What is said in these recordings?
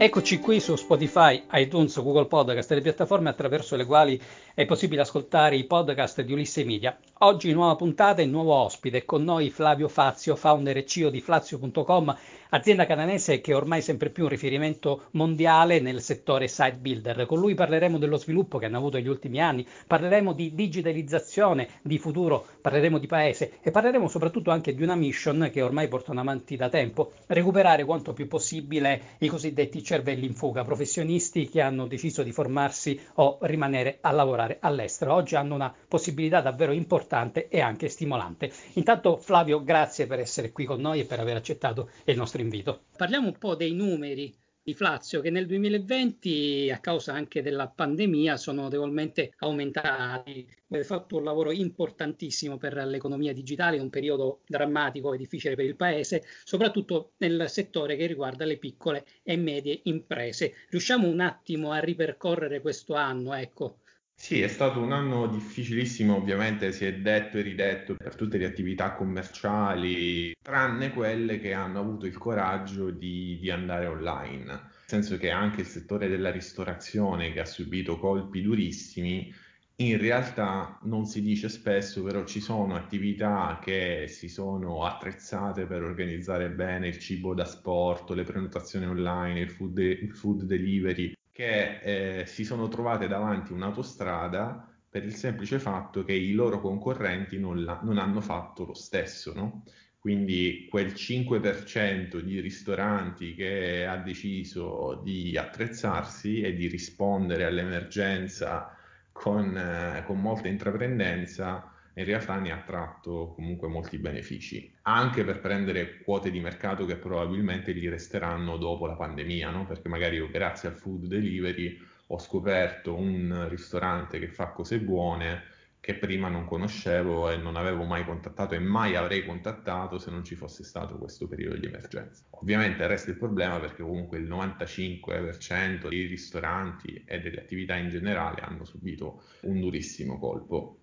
Eccoci qui su Spotify, iTunes, Google Podcast e le piattaforme attraverso le quali è possibile ascoltare i podcast di Ulisse Media. Oggi nuova puntata e nuovo ospite, con noi Flavio Fazio, founder e CEO di Flazio.com, azienda canadese che è ormai sempre più un riferimento mondiale nel settore site builder. Con lui parleremo dello sviluppo che hanno avuto negli ultimi anni, parleremo di digitalizzazione, di futuro, parleremo di paese e parleremo soprattutto anche di una mission che ormai portano avanti da tempo, recuperare quanto più possibile i cosiddetti cervelli in fuga, professionisti che hanno deciso di formarsi o rimanere a lavorare all'estero. Oggi hanno una possibilità davvero importante e anche stimolante. Intanto Flavio, grazie per essere qui con noi e per aver accettato il nostro invito. Parliamo un po' dei numeri di Flazio che nel 2020 a causa anche della pandemia sono notevolmente aumentati. Avete fatto un lavoro importantissimo per l'economia digitale un periodo drammatico e difficile per il paese, soprattutto nel settore che riguarda le piccole e medie imprese. Riusciamo un attimo a ripercorrere questo anno, ecco, sì, è stato un anno difficilissimo, ovviamente si è detto e ridetto per tutte le attività commerciali, tranne quelle che hanno avuto il coraggio di, di andare online. Nel senso che anche il settore della ristorazione, che ha subito colpi durissimi, in realtà non si dice spesso, però ci sono attività che si sono attrezzate per organizzare bene il cibo da sport, le prenotazioni online, il food, de- il food delivery che eh, si sono trovate davanti un'autostrada per il semplice fatto che i loro concorrenti non, la, non hanno fatto lo stesso, no? Quindi quel 5% di ristoranti che ha deciso di attrezzarsi e di rispondere all'emergenza con, eh, con molta intraprendenza in realtà ne ha tratto comunque molti benefici, anche per prendere quote di mercato che probabilmente gli resteranno dopo la pandemia, no? perché magari io grazie al food delivery ho scoperto un ristorante che fa cose buone che prima non conoscevo e non avevo mai contattato e mai avrei contattato se non ci fosse stato questo periodo di emergenza. Ovviamente resta il problema perché comunque il 95% dei ristoranti e delle attività in generale hanno subito un durissimo colpo.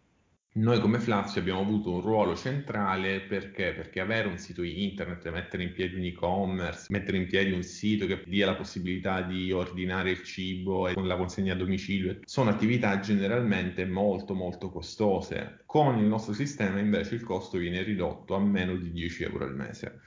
Noi come Flazio abbiamo avuto un ruolo centrale perché? Perché avere un sito internet, mettere in piedi un e-commerce, mettere in piedi un sito che dia la possibilità di ordinare il cibo con la consegna a domicilio, sono attività generalmente molto molto costose. Con il nostro sistema invece il costo viene ridotto a meno di 10 euro al mese.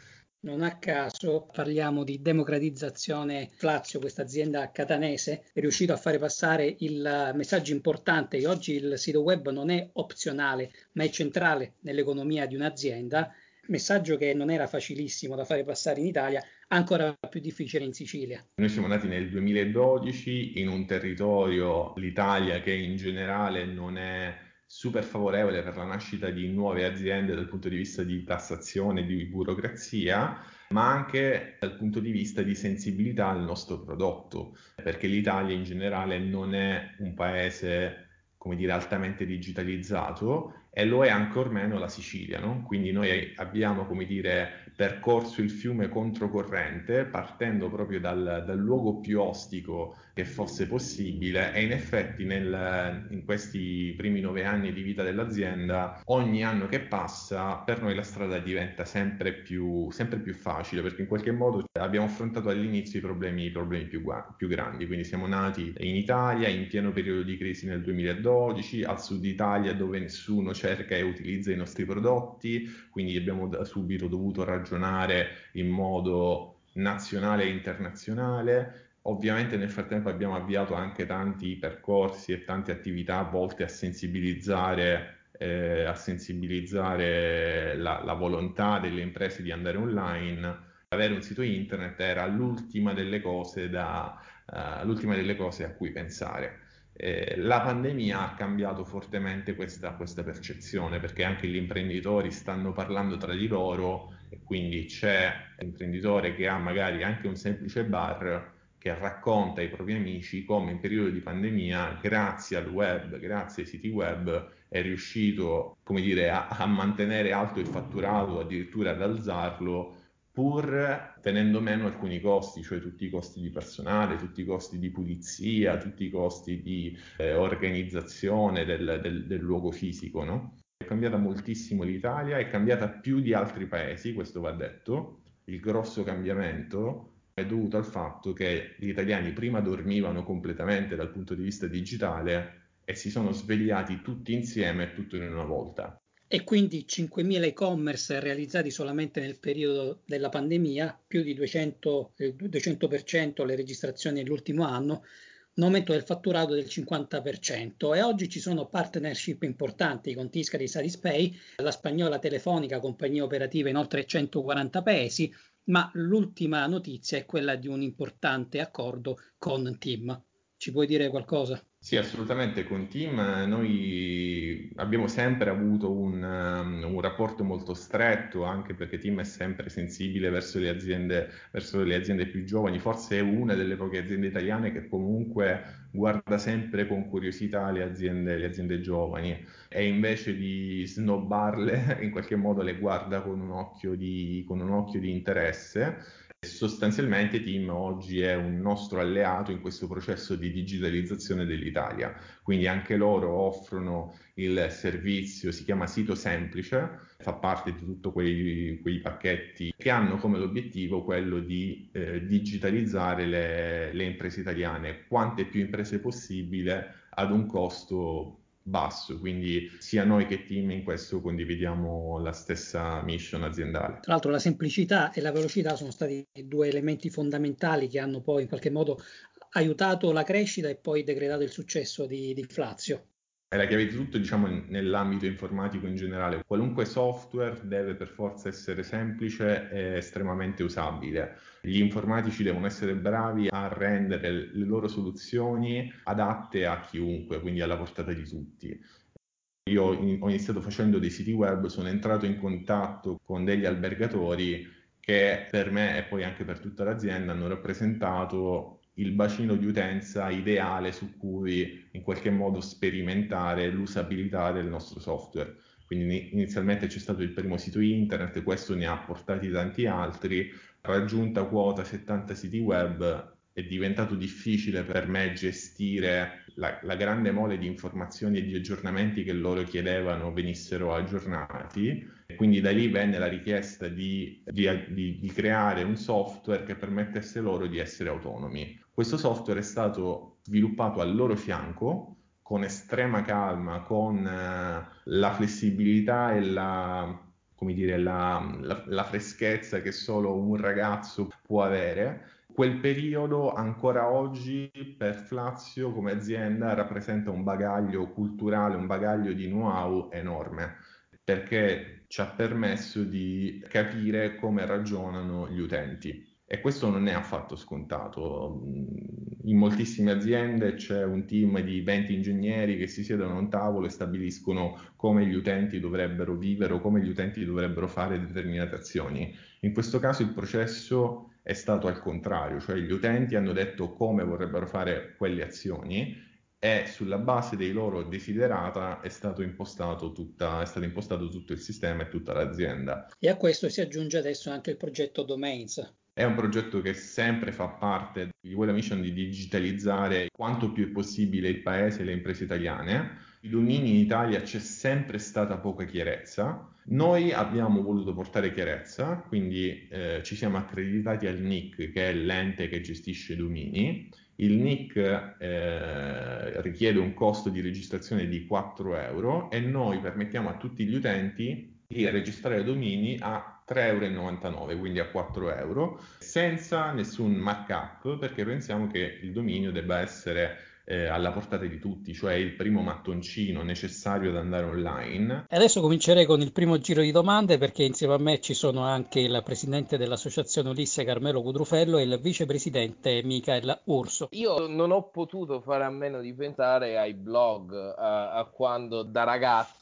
Non a caso parliamo di democratizzazione. Flazio, questa azienda catanese, è riuscito a fare passare il messaggio importante che oggi il sito web non è opzionale, ma è centrale nell'economia di un'azienda. Messaggio che non era facilissimo da fare passare in Italia, ancora più difficile in Sicilia. Noi siamo nati nel 2012 in un territorio, l'Italia, che in generale non è super favorevole per la nascita di nuove aziende dal punto di vista di tassazione, di burocrazia, ma anche dal punto di vista di sensibilità al nostro prodotto, perché l'Italia in generale non è un paese come dire, altamente digitalizzato e lo è ancor meno la Sicilia, no? Quindi noi abbiamo, come dire, percorso il fiume controcorrente partendo proprio dal, dal luogo più ostico che fosse possibile. E in effetti nel, in questi primi nove anni di vita dell'azienda ogni anno che passa per noi la strada diventa sempre più, sempre più facile perché in qualche modo abbiamo affrontato all'inizio i problemi, i problemi più, più grandi, quindi siamo nati in Italia in pieno periodo di crisi nel 2012, al sud Italia dove nessuno cerca e utilizza i nostri prodotti, quindi abbiamo subito dovuto ragionare in modo nazionale e internazionale Ovviamente nel frattempo abbiamo avviato anche tanti percorsi e tante attività volte a sensibilizzare, eh, a sensibilizzare la, la, volontà delle imprese di andare online. Avere un sito internet era l'ultima delle cose, da, uh, l'ultima delle cose a cui pensare. Eh, la pandemia ha cambiato fortemente questa, questa percezione perché anche gli imprenditori stanno parlando tra di loro quindi c'è l'imprenditore che ha magari anche un semplice bar che racconta ai propri amici come in periodo di pandemia, grazie al web, grazie ai siti web, è riuscito, come dire, a, a mantenere alto il fatturato, addirittura ad alzarlo, pur tenendo meno alcuni costi, cioè tutti i costi di personale, tutti i costi di pulizia, tutti i costi di eh, organizzazione del, del, del luogo fisico, no? Cambiata moltissimo l'Italia, è cambiata più di altri paesi, questo va detto. Il grosso cambiamento è dovuto al fatto che gli italiani prima dormivano completamente dal punto di vista digitale e si sono svegliati tutti insieme tutto in una volta. E quindi 5.000 e-commerce realizzati solamente nel periodo della pandemia, più di 200, eh, 200% le registrazioni nell'ultimo anno, un aumento del fatturato del 50% e oggi ci sono partnership importanti con Tiscali e Satispay, la spagnola telefonica, compagnia operativa in oltre 140 paesi, ma l'ultima notizia è quella di un importante accordo con Team. Ci puoi dire qualcosa? Sì, assolutamente. Con Team noi abbiamo sempre avuto un, um, un, rapporto molto stretto, anche perché Team è sempre sensibile verso le, aziende, verso le aziende più giovani. Forse è una delle poche aziende italiane che comunque guarda sempre con curiosità le aziende, le aziende giovani e invece di snobbarle, in qualche modo le guarda con un occhio di, con un occhio di interesse Sostanzialmente Team oggi è un nostro alleato in questo processo di digitalizzazione dell'Italia, quindi anche loro offrono il servizio, si chiama Sito Semplice, fa parte di tutti quei, quei, pacchetti che hanno come obiettivo quello di eh, digitalizzare le, le imprese italiane, quante più imprese possibile ad un costo basso, quindi sia noi che team in questo condividiamo la stessa mission aziendale. Tra l'altro la semplicità e la velocità sono stati due elementi fondamentali che hanno poi in qualche modo aiutato la crescita e poi degradato il successo di, di Flazio. È la chiave di tutto, diciamo, nell'ambito informatico in generale. Qualunque software deve per forza essere semplice e estremamente usabile. Gli informatici devono essere bravi a rendere le loro soluzioni adatte a chiunque, quindi alla portata di tutti. Io ho iniziato facendo dei siti web, sono entrato in contatto con degli albergatori che per me e poi anche per tutta l'azienda hanno rappresentato il bacino di utenza ideale su cui in qualche modo sperimentare l'usabilità del nostro software. Quindi inizialmente c'è stato il primo sito internet, questo ne ha portati tanti altri, raggiunta quota 70 siti web è diventato difficile per me gestire la, la, grande mole di informazioni e di aggiornamenti che loro chiedevano venissero aggiornati. E quindi da lì venne la richiesta di, di, di, di creare un software che permettesse loro di essere autonomi. Questo software è stato sviluppato al loro fianco con estrema calma, con uh, la flessibilità e la, dire, la, la freschezza che solo un ragazzo può avere quel periodo ancora oggi per Flazio come azienda rappresenta un bagaglio culturale, un bagaglio di know-how enorme, perché ci ha permesso di capire come ragionano gli utenti. E questo non è affatto scontato. In moltissime aziende c'è un team di 20 ingegneri che si siedono a un tavolo e stabiliscono come gli utenti dovrebbero vivere o come gli utenti dovrebbero fare determinate azioni. In questo caso il processo è stato al contrario, cioè gli utenti hanno detto come vorrebbero fare quelle azioni e sulla base dei loro desiderata è stato impostato, tutta, è stato impostato tutto il sistema e tutta l'azienda. E a questo si aggiunge adesso anche il progetto Domains. È un progetto che sempre fa parte di quella mission di digitalizzare quanto più è possibile il paese e le imprese italiane. I domini in Italia c'è sempre stata poca chiarezza noi abbiamo voluto portare chiarezza, quindi eh, ci siamo accreditati al NIC, che è l'ente che gestisce i domini. Il NIC eh, richiede un costo di registrazione di 4 euro e noi permettiamo a tutti gli utenti di registrare domini a 3,99 euro, quindi a 4 euro, senza nessun markup, perché pensiamo che il dominio debba essere eh, alla portata di tutti, cioè il primo mattoncino necessario ad andare online. E adesso comincerei con il primo giro di domande perché insieme a me ci sono anche il presidente dell'associazione Ulisse Carmelo Cudrufello e il vicepresidente Michael Urso. Io non ho potuto fare a meno di pensare ai blog, a, a quando da ragazzo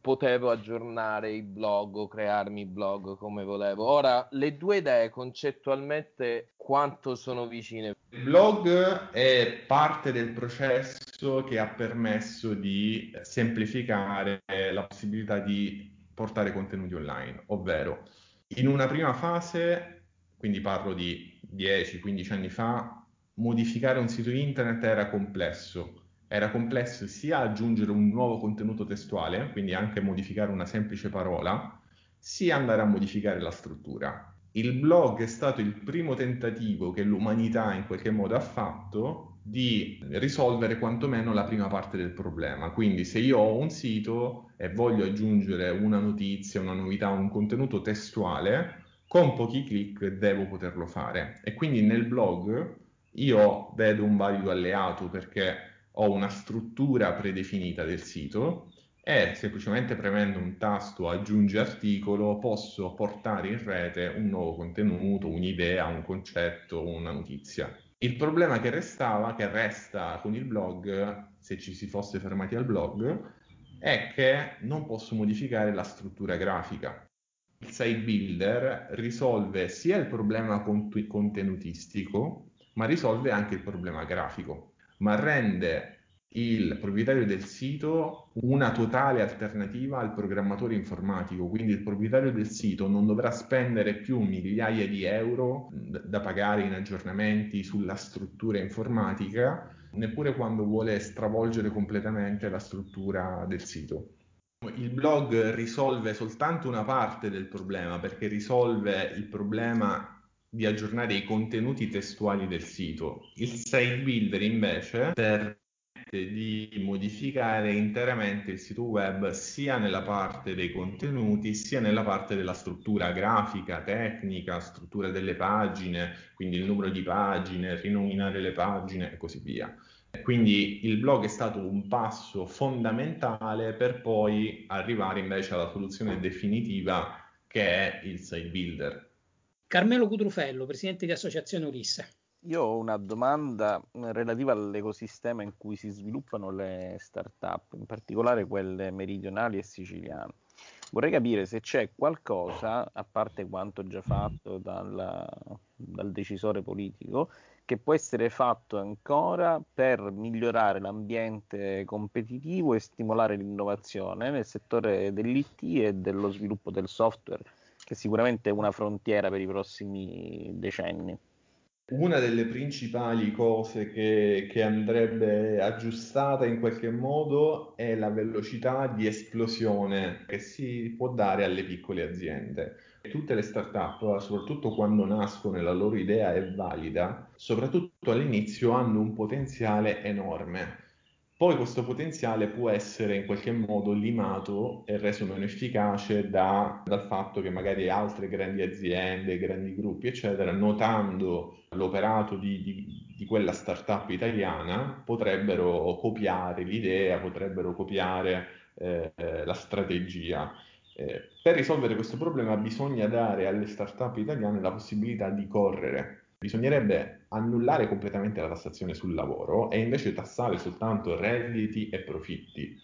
potevo aggiornare i blog o crearmi blog come volevo. Ora, le due idee concettualmente quanto sono vicine? Il blog è parte del processo che ha permesso di semplificare la possibilità di portare contenuti online, ovvero in una prima fase, quindi parlo di 10-15 anni fa, modificare un sito internet era complesso era complesso sia aggiungere un nuovo contenuto testuale, quindi anche modificare una semplice parola, sia andare a modificare la struttura. il blog è stato il primo tentativo che l'umanità in qualche modo ha fatto di risolvere quantomeno la prima parte del problema. Quindi se io ho un sito e voglio aggiungere una notizia, una novità, un contenuto testuale, con pochi clic devo poterlo fare. E quindi nel blog io vedo un valido alleato perché ho una struttura predefinita del sito e semplicemente premendo un tasto aggiungi articolo posso portare in rete un nuovo contenuto, un'idea, un concetto, una notizia. Il problema che restava, che resta con il blog, se ci si fosse fermati al blog, è che non posso modificare la struttura grafica. Il site builder risolve sia il problema contenutistico, ma risolve anche il problema grafico, ma rende il proprietario del sito una totale alternativa al programmatore informatico, quindi il proprietario del sito non dovrà spendere più migliaia di euro da pagare in aggiornamenti sulla struttura informatica, neppure quando vuole stravolgere completamente la struttura del sito. Il blog risolve soltanto una parte del problema perché risolve il problema di aggiornare i contenuti testuali del sito. Il site builder invece per di modificare interamente il sito web sia nella parte dei contenuti sia nella parte della struttura grafica, tecnica, struttura delle pagine, quindi il numero di pagine, rinominare le pagine e così via. Quindi il blog è stato un passo fondamentale per poi arrivare invece alla soluzione definitiva che è il site builder. Carmelo Cutrufello, presidente di Associazione Ulisse. Io ho una domanda relativa all'ecosistema in cui si sviluppano le start-up, in particolare quelle meridionali e siciliane. Vorrei capire se c'è qualcosa, a parte quanto già fatto dal, dal decisore politico, che può essere fatto ancora per migliorare l'ambiente competitivo e stimolare l'innovazione nel settore dell'IT e dello sviluppo del software, che sicuramente una frontiera per i prossimi decenni. Una delle principali cose che, che andrebbe aggiustata in qualche modo è la velocità di esplosione che si può dare alle piccole aziende. Tutte le start-up, soprattutto quando nascono e la loro idea è valida, soprattutto all'inizio hanno un potenziale enorme poi questo potenziale può essere in qualche modo limato e reso meno efficace da, dal fatto che magari altre grandi aziende, grandi gruppi, eccetera, notando l'operato di, di, di quella startup italiana, potrebbero copiare l'idea, potrebbero copiare eh, la strategia. Eh, per risolvere questo problema bisogna dare alle startup italiane la possibilità di correre, Bisognerebbe annullare completamente la tassazione sul lavoro e invece tassare soltanto redditi e profitti,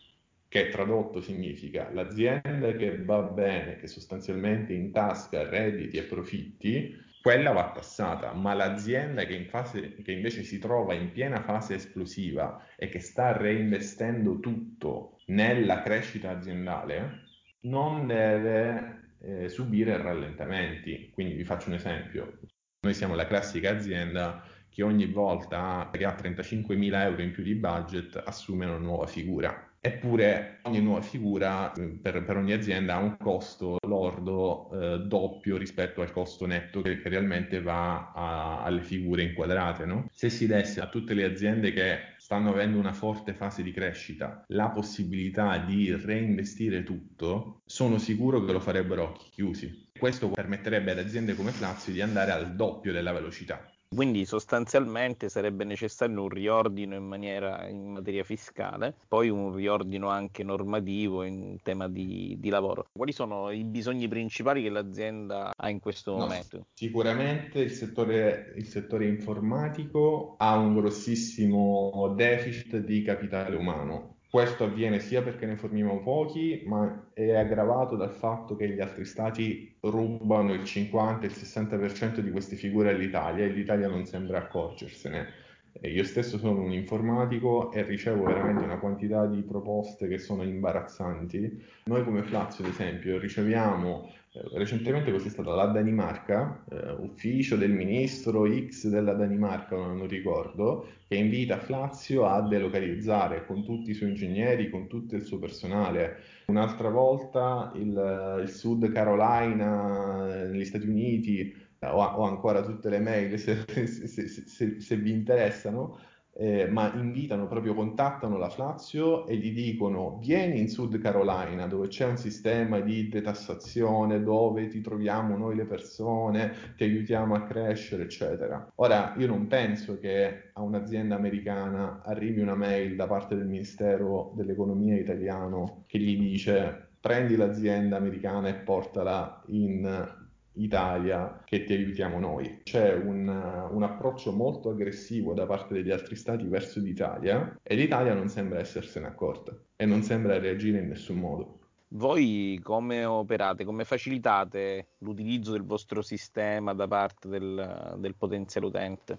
che tradotto significa l'azienda che va bene, che sostanzialmente intasca redditi e profitti, quella va tassata, ma l'azienda che, in fase, che invece si trova in piena fase esplosiva e che sta reinvestendo tutto nella crescita aziendale, non deve eh, subire rallentamenti. Quindi vi faccio un esempio. Noi siamo la classica azienda che ogni volta che ha 35.000 euro in più di budget assume una nuova figura. Eppure ogni nuova figura eh, per, per ogni azienda ha un costo lordo eh, doppio rispetto al costo netto che, che realmente va a, alle figure inquadrate. No? Se si desse a tutte le aziende che stanno avendo una forte fase di crescita la possibilità di reinvestire tutto, sono sicuro che lo farebbero occhi chiusi. Questo permetterebbe ad aziende come Flazio di andare al doppio della velocità. Quindi sostanzialmente sarebbe necessario un riordino in, maniera, in materia fiscale, poi un riordino anche normativo in tema di, di, lavoro. Quali sono i bisogni principali che l'azienda ha in questo no, momento? Sicuramente il settore, il settore informatico ha un grossissimo deficit di capitale umano questo avviene sia perché ne forniamo pochi, ma è aggravato dal fatto che gli altri stati rubano il 50 il 60% di queste figure all'Italia e l'Italia non sembra accorgersene. Io stesso sono un informatico e ricevo veramente una quantità di proposte che sono imbarazzanti. Noi come Flazio, ad esempio, riceviamo Eh, recentemente cos'è stata la Danimarca, eh, ufficio del ministro X della Danimarca, non ricordo, che invita Flazio a delocalizzare con tutti i suoi ingegneri, con tutto il suo personale. Un'altra volta il, il Sud Carolina negli Stati Uniti, ho, ho ancora tutte le mail se, se, se, se vi interessano, eh, ma invitano proprio, contattano la Flazio e gli dicono vieni in Sud Carolina dove c'è un sistema di detassazione, dove ti troviamo noi le persone, ti aiutiamo a crescere, eccetera. Ora, io non penso che a un'azienda americana arrivi una mail da parte del Ministero dell'Economia italiano che gli dice prendi l'azienda americana e portala in Italia che ti aiutiamo noi. C'è un, un, approccio molto aggressivo da parte degli altri stati verso l'Italia e l'Italia non sembra essersene accorta e non sembra reagire in nessun modo. Voi come operate, come facilitate l'utilizzo del vostro sistema da parte del, del potenziale utente?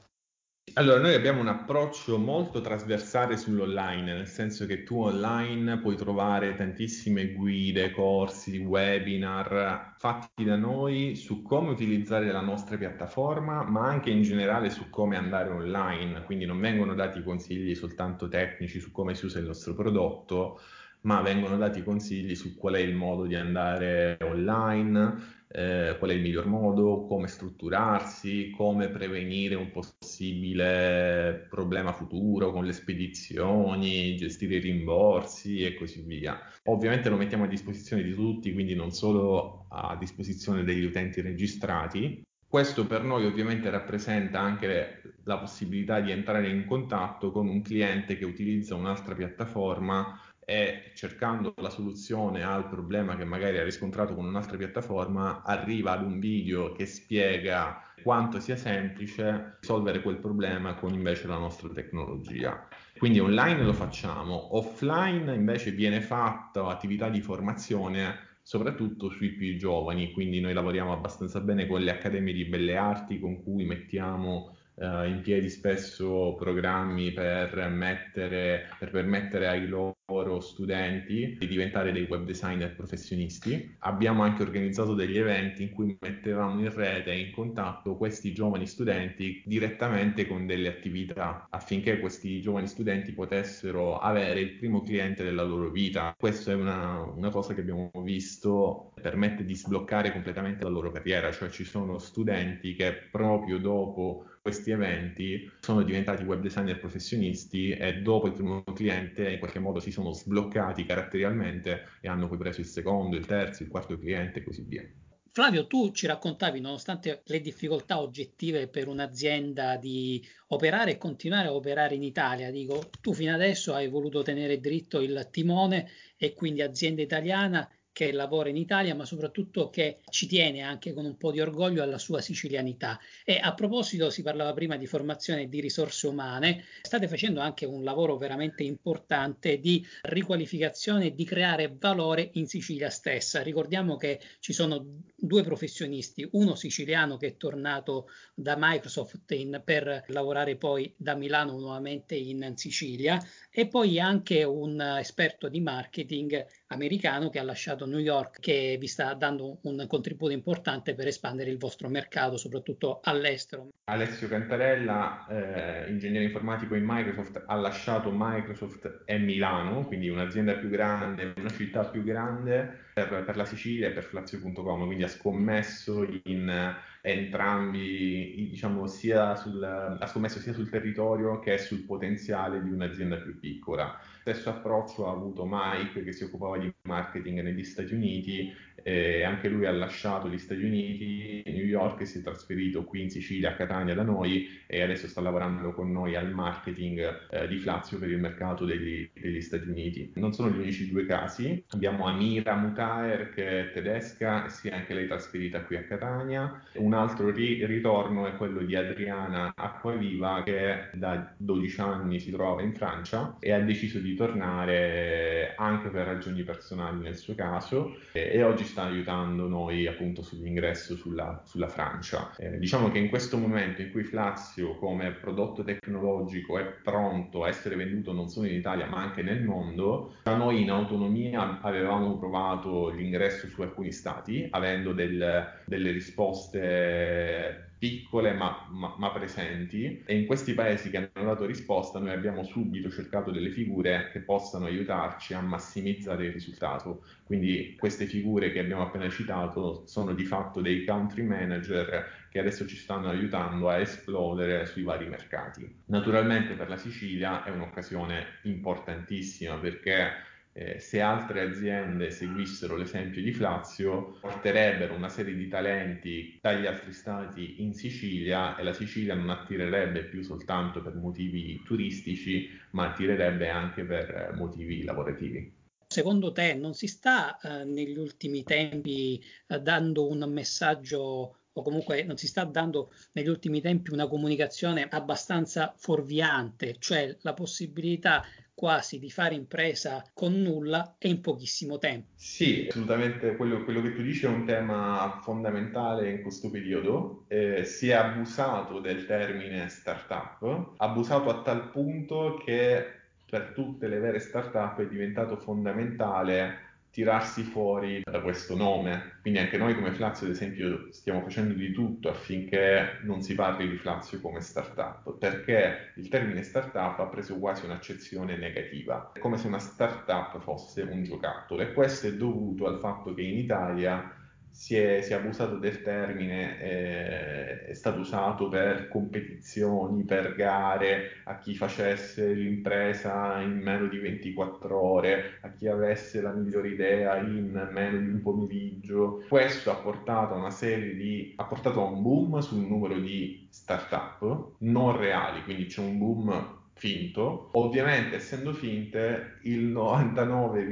Allora, noi abbiamo un approccio molto trasversale sull'online, nel senso che tu online puoi trovare tantissime guide, corsi, webinar fatti da noi su come utilizzare la nostra piattaforma, ma anche in generale su come andare online. Quindi non vengono dati consigli soltanto tecnici su come si usa il nostro prodotto, ma vengono dati consigli su qual è il modo di andare online, eh, qual è il miglior modo, come strutturarsi, come prevenire un possibile problema futuro con le spedizioni, gestire i rimborsi e così via. Ovviamente lo mettiamo a disposizione di tutti, quindi non solo a disposizione degli utenti registrati, questo per noi ovviamente rappresenta anche la possibilità di entrare in contatto con un cliente che utilizza un'altra piattaforma e cercando la soluzione al problema che magari ha riscontrato con un'altra piattaforma, arriva ad un video che spiega quanto sia semplice risolvere quel problema con invece la nostra tecnologia. Quindi online lo facciamo, offline invece viene fatta attività di formazione soprattutto sui più giovani, quindi noi lavoriamo abbastanza bene con le accademie di belle arti con cui mettiamo uh, in piedi spesso programmi per, mettere, per permettere ai loro studenti di diventare dei web designer professionisti. Abbiamo anche organizzato degli eventi in cui mettevamo in rete e in contatto questi giovani studenti direttamente con delle attività affinché questi giovani studenti potessero avere il primo cliente della loro vita. Questa è una, una cosa che abbiamo visto permette di sbloccare completamente la loro carriera, cioè ci sono studenti che proprio dopo questi eventi sono diventati web designer professionisti e dopo il primo cliente in qualche modo si sono sbloccati caratterialmente e hanno poi preso il secondo, il terzo, il quarto cliente e così via. Flavio, tu ci raccontavi, nonostante le difficoltà oggettive per un'azienda di operare e continuare a operare in Italia, dico, tu fino adesso hai voluto tenere dritto il timone e quindi azienda italiana che lavora in Italia, ma soprattutto che ci tiene anche con un po' di orgoglio alla sua sicilianità. E a proposito, si parlava prima di formazione e di risorse umane, state facendo anche un lavoro veramente importante di riqualificazione e di creare valore in Sicilia stessa. Ricordiamo che ci sono due professionisti, uno siciliano che è tornato da Microsoft in, per lavorare poi da Milano nuovamente in Sicilia e poi anche un esperto di marketing americano che ha lasciato New York che vi sta dando un contributo importante per espandere il vostro mercato, soprattutto all'estero. Alessio Cantarella, eh, ingegnere informatico in Microsoft, ha lasciato Microsoft e Milano, quindi un'azienda più grande, una città più grande per, per la Sicilia e per Flazio.com, quindi ha scommesso in entrambi, diciamo, sia sul, ha scommesso sia sul territorio che sul potenziale di un'azienda più piccola. Stesso approccio ha avuto Mike che si occupava di marketing negli Stati Uniti eh, anche lui ha lasciato gli Stati Uniti, New York, e si è trasferito qui in Sicilia, a Catania da noi e adesso sta lavorando con noi al marketing eh, di Flazio per il mercato degli, degli, Stati Uniti. Non sono gli unici due casi, abbiamo Amira Mutaer che è tedesca, si è anche lei trasferita qui a Catania, un altro ri- ritorno è quello di Adriana Acquaviva che da 12 anni si trova in Francia e ha deciso di tornare anche per ragioni personali nel suo caso e, e oggi sta aiutando noi appunto sull'ingresso sulla, sulla Francia. Eh, diciamo che in questo momento in cui Flazio come prodotto tecnologico è pronto a essere venduto non solo in Italia ma anche nel mondo, da noi in autonomia avevamo provato l'ingresso su alcuni stati avendo del, delle risposte piccole ma, ma, ma, presenti e in questi paesi che hanno dato risposta noi abbiamo subito cercato delle figure che possano aiutarci a massimizzare il risultato. Quindi queste figure che abbiamo appena citato sono di fatto dei country manager che adesso ci stanno aiutando a esplodere sui vari mercati. Naturalmente per la Sicilia è un'occasione importantissima perché eh, se altre aziende seguissero l'esempio di Flazio, porterebbero una serie di talenti dagli altri stati in Sicilia e la Sicilia non attirerebbe più soltanto per motivi turistici, ma attirerebbe anche per motivi lavorativi. Secondo te non si sta eh, negli ultimi tempi eh, dando un messaggio o comunque non si sta dando negli ultimi tempi una comunicazione abbastanza fuorviante, cioè la possibilità quasi di fare impresa con nulla e in pochissimo tempo. Sì, assolutamente quello, quello che tu dici è un tema fondamentale in questo periodo. Eh, si è abusato del termine startup, abusato a tal punto che per tutte le vere startup è diventato fondamentale tirarsi fuori da questo nome. Quindi anche noi come Flazio, ad esempio, stiamo facendo di tutto affinché non si parli di Flazio come startup, perché il termine startup ha preso quasi un'accezione negativa, è come se una startup fosse un giocattolo e questo è dovuto al fatto che in Italia si è, si è, abusato del termine, eh, è stato usato per competizioni, per gare, a chi facesse l'impresa in meno di 24 ore, a chi avesse la migliore idea in meno di un pomeriggio. Questo ha portato a una serie di, ha portato a un boom sul numero di start-up non reali, quindi c'è un boom finto. Ovviamente, essendo finte, il 99,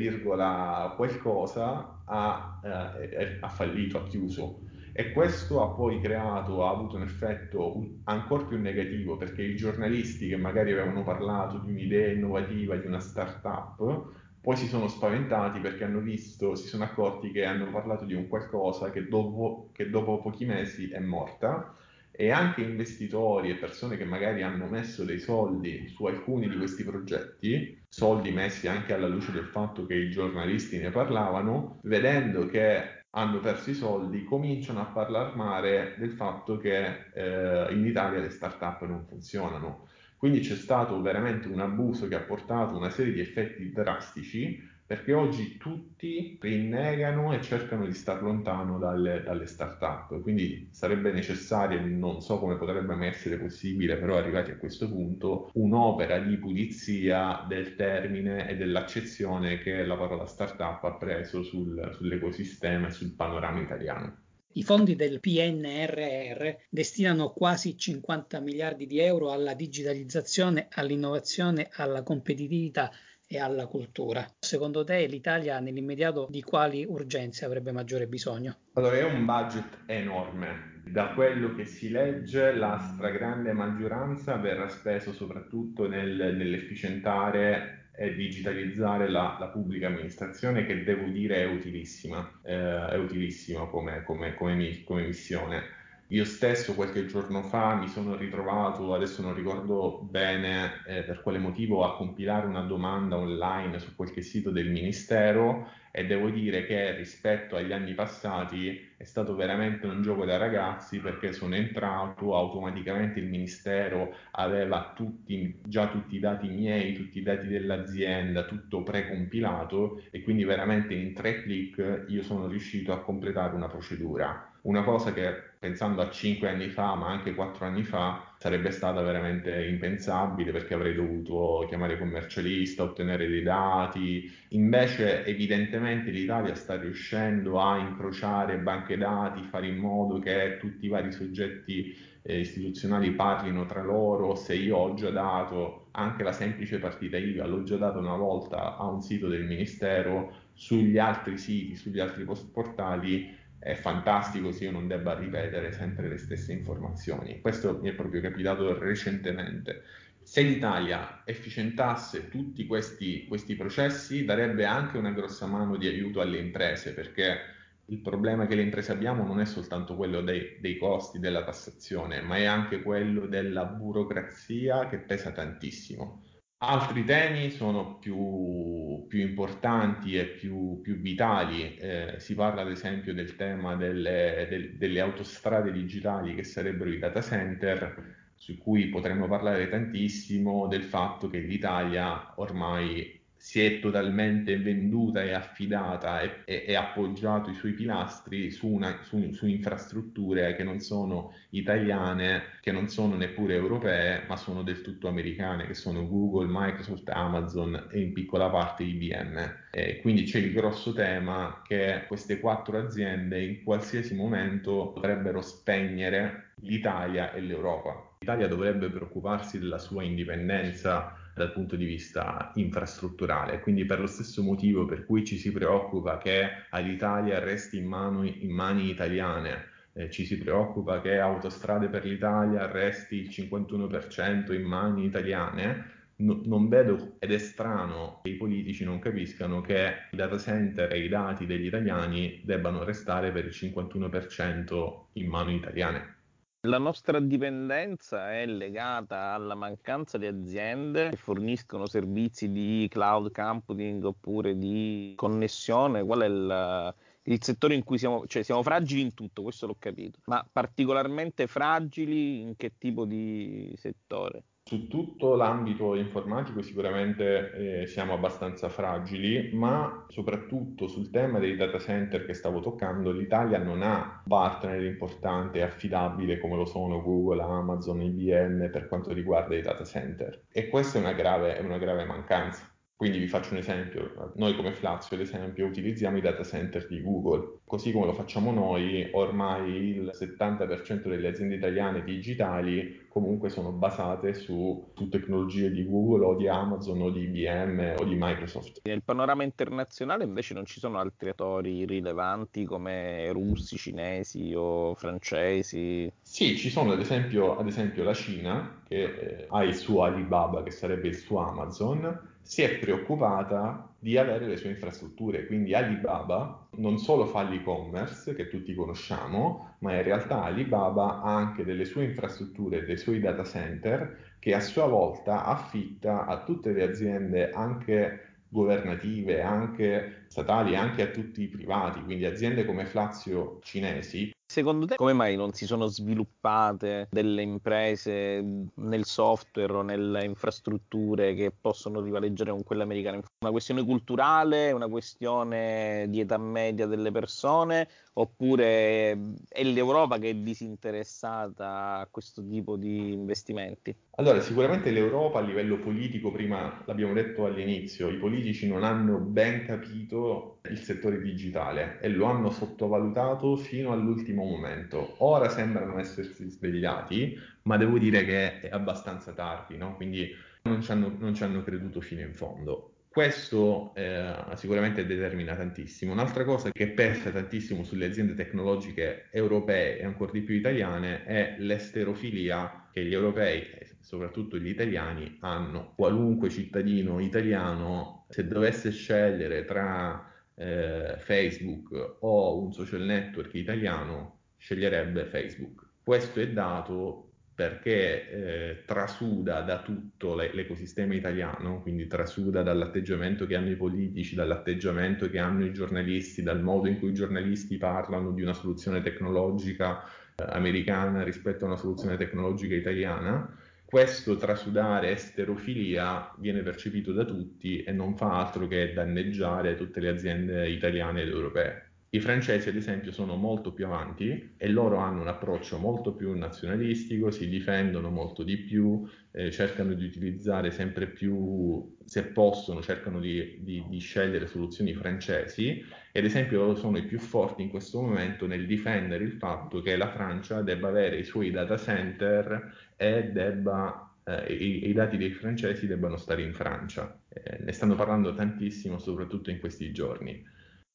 qualcosa ha, eh, ha fallito, ha chiuso. E questo ha poi creato, ha avuto un effetto ancora più negativo perché i giornalisti che magari avevano parlato di un'idea innovativa, di una startup, poi si sono spaventati perché hanno visto, si sono accorti che hanno parlato di un qualcosa che dopo, che dopo pochi mesi è morta e anche investitori e persone che magari hanno messo dei soldi su alcuni di questi progetti, soldi messi anche alla luce del fatto che i giornalisti ne parlavano, vedendo che hanno perso i soldi, cominciano a parlare male del fatto che eh, in Italia le start-up non funzionano. Quindi c'è stato veramente un abuso che ha portato una serie di effetti drastici perché oggi tutti rinnegano e cercano di star lontano dalle, dalle start-up, quindi sarebbe necessario, non so come potrebbe mai essere possibile, però arrivati a questo punto, un'opera di pulizia del termine e dell'accezione che la parola start-up ha preso sul, sull'ecosistema e sul panorama italiano. I fondi del PNRR destinano quasi 50 miliardi di euro alla digitalizzazione, all'innovazione, alla competitività e alla cultura. Secondo te l'Italia nell'immediato di quali urgenze avrebbe maggiore bisogno? Allora, è un budget enorme. Da quello che si legge, la stragrande maggioranza verrà speso soprattutto nel, nell'efficientare e digitalizzare la, la, pubblica amministrazione, che devo dire è utilissima, eh, è utilissima come, come, come, come missione io stesso qualche giorno fa mi sono ritrovato, adesso non ricordo bene eh, per quale motivo, a compilare una domanda online su qualche sito del Ministero e devo dire che rispetto agli anni passati è stato veramente un gioco da ragazzi perché sono entrato, automaticamente il Ministero aveva tutti, già tutti i dati miei, tutti i dati dell'azienda, tutto precompilato e quindi veramente in tre clic io sono riuscito a completare una procedura una cosa che pensando a cinque anni fa, ma anche quattro anni fa, sarebbe stata veramente impensabile perché avrei dovuto chiamare il commercialista, ottenere dei dati. Invece, evidentemente, l'Italia sta riuscendo a incrociare banche dati, fare in modo che tutti i vari soggetti eh, istituzionali parlino tra loro. Se io ho già dato anche la semplice partita IVA, l'ho già dato una volta a un sito del Ministero, sugli altri siti, sugli altri post portali è fantastico se io non debba ripetere sempre le stesse informazioni. Questo mi è proprio capitato recentemente. Se l'Italia efficientasse tutti questi, questi processi, darebbe anche una grossa mano di aiuto alle imprese, perché il problema che le imprese abbiamo non è soltanto quello dei, dei, costi della tassazione, ma è anche quello della burocrazia che pesa tantissimo. Altri temi sono più, più importanti e più, più vitali, eh, si parla ad esempio del tema delle, del, delle autostrade digitali che sarebbero i data center, su cui potremmo parlare tantissimo, del fatto che l'Italia ormai si è totalmente venduta e affidata e, e, e appoggiato i suoi pilastri su, una, su, su, infrastrutture che non sono italiane, che non sono neppure europee, ma sono del tutto americane, che sono Google, Microsoft, Amazon e in piccola parte IBM. E quindi c'è il grosso tema che queste quattro aziende in qualsiasi momento potrebbero spegnere l'Italia e l'Europa. L'Italia dovrebbe preoccuparsi della sua indipendenza dal punto di vista infrastrutturale. Quindi per lo stesso motivo per cui ci si preoccupa che all'Italia resti in, mano, in mani italiane, eh, ci si preoccupa che Autostrade per l'Italia resti il 51% in mani italiane, no, non vedo ed è strano che i politici non capiscano che i data center e i dati degli italiani debbano restare per il 51% in mani italiane. La nostra dipendenza è legata alla mancanza di aziende che forniscono servizi di cloud computing oppure di connessione. Qual è il, il settore in cui siamo, cioè siamo fragili in tutto, questo l'ho capito, ma particolarmente fragili in che tipo di settore? Su tutto l'ambito informatico sicuramente eh, siamo abbastanza fragili, ma soprattutto sul tema dei data center che stavo toccando, l'Italia non ha partner importante e affidabile come lo sono Google, Amazon, IBM per quanto riguarda i data center. E questa è una grave, è una grave mancanza. Quindi vi faccio un esempio, noi come Flazio ad esempio utilizziamo i data center di Google, così come lo facciamo noi, ormai il 70% delle aziende italiane digitali comunque sono basate su, su, tecnologie di Google o di Amazon o di IBM o di Microsoft. Nel panorama internazionale invece non ci sono altri attori rilevanti come russi, cinesi o francesi? Sì, ci sono ad esempio, ad esempio la Cina che eh, ha il suo Alibaba che sarebbe il suo Amazon si è preoccupata di avere le sue infrastrutture. Quindi Alibaba non solo fa l'e-commerce che tutti conosciamo, ma in realtà Alibaba ha anche delle sue infrastrutture, dei suoi data center che a sua volta affitta a tutte le aziende anche governative, anche statali, anche a tutti i privati, quindi aziende come Flazio cinesi Secondo te come mai non si sono sviluppate delle imprese nel software o nelle infrastrutture che possono rivaleggiare con quelle americane? Una questione culturale, una questione di età media delle persone oppure è l'Europa che è disinteressata a questo tipo di investimenti? Allora, sicuramente l'Europa a livello politico, prima l'abbiamo detto all'inizio, i politici non hanno ben capito il settore digitale e lo hanno sottovalutato fino all'ultimo momento. Ora sembrano essersi svegliati, ma devo dire che è abbastanza tardi, no? quindi non ci, hanno, non ci hanno creduto fino in fondo. Questo eh, sicuramente determina tantissimo. Un'altra cosa che pesa tantissimo sulle aziende tecnologiche europee e ancora di più italiane è l'esterofilia che gli europei, soprattutto gli italiani, hanno. Qualunque cittadino italiano, se dovesse scegliere tra eh, Facebook o un social network italiano, sceglierebbe Facebook. Questo è dato perché eh, trasuda da tutto l'ecosistema italiano, quindi trasuda dall'atteggiamento che hanno i politici, dall'atteggiamento che hanno i giornalisti, dal modo in cui i giornalisti parlano di una soluzione tecnologica eh, americana rispetto a una soluzione tecnologica italiana. Questo trasudare esterofilia viene percepito da tutti e non fa altro che danneggiare tutte le aziende italiane ed europee. I francesi, ad esempio, sono molto più avanti e loro hanno un approccio molto più nazionalistico, si difendono molto di più, eh, cercano di utilizzare sempre più, se possono, cercano di, di, di, scegliere soluzioni francesi ad esempio loro sono i più forti in questo momento nel difendere il fatto che la Francia debba avere i suoi data center e debba, eh, i, i, dati dei francesi debbano stare in Francia. Eh, ne stanno parlando tantissimo, soprattutto in questi giorni.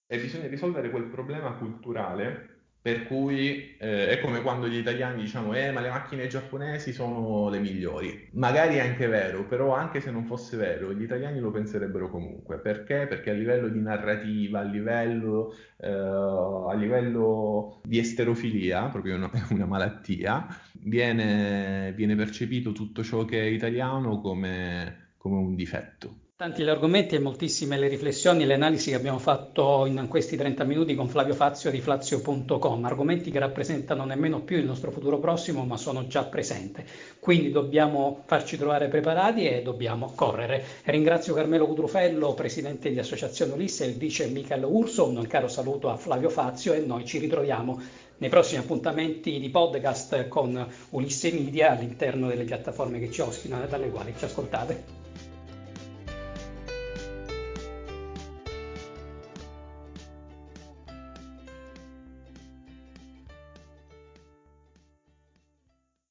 e bisogna risolvere quel problema culturale per cui eh, è come quando gli italiani diciamo, eh, ma le macchine giapponesi sono le migliori. Magari è anche vero, però anche se non fosse vero, gli italiani lo penserebbero comunque. Perché? Perché a livello di narrativa, a livello, eh, a livello di esterofilia, proprio una, una malattia, viene, viene, percepito tutto ciò che è italiano come, come un difetto. Tanti gli argomenti e moltissime le riflessioni e le analisi che abbiamo fatto in questi 30 minuti con Flavio Fazio di Flazio.com, argomenti che rappresentano nemmeno più il nostro futuro prossimo ma sono già presenti, quindi dobbiamo farci trovare preparati e dobbiamo correre. Ringrazio Carmelo Cudrufello, presidente di Associazione Ulisse e il vice Michael Urso, un caro saluto a Flavio Fazio e noi ci ritroviamo nei prossimi appuntamenti di podcast con Ulisse Media all'interno delle piattaforme che ci ospitano e dalle quali ci ascoltate.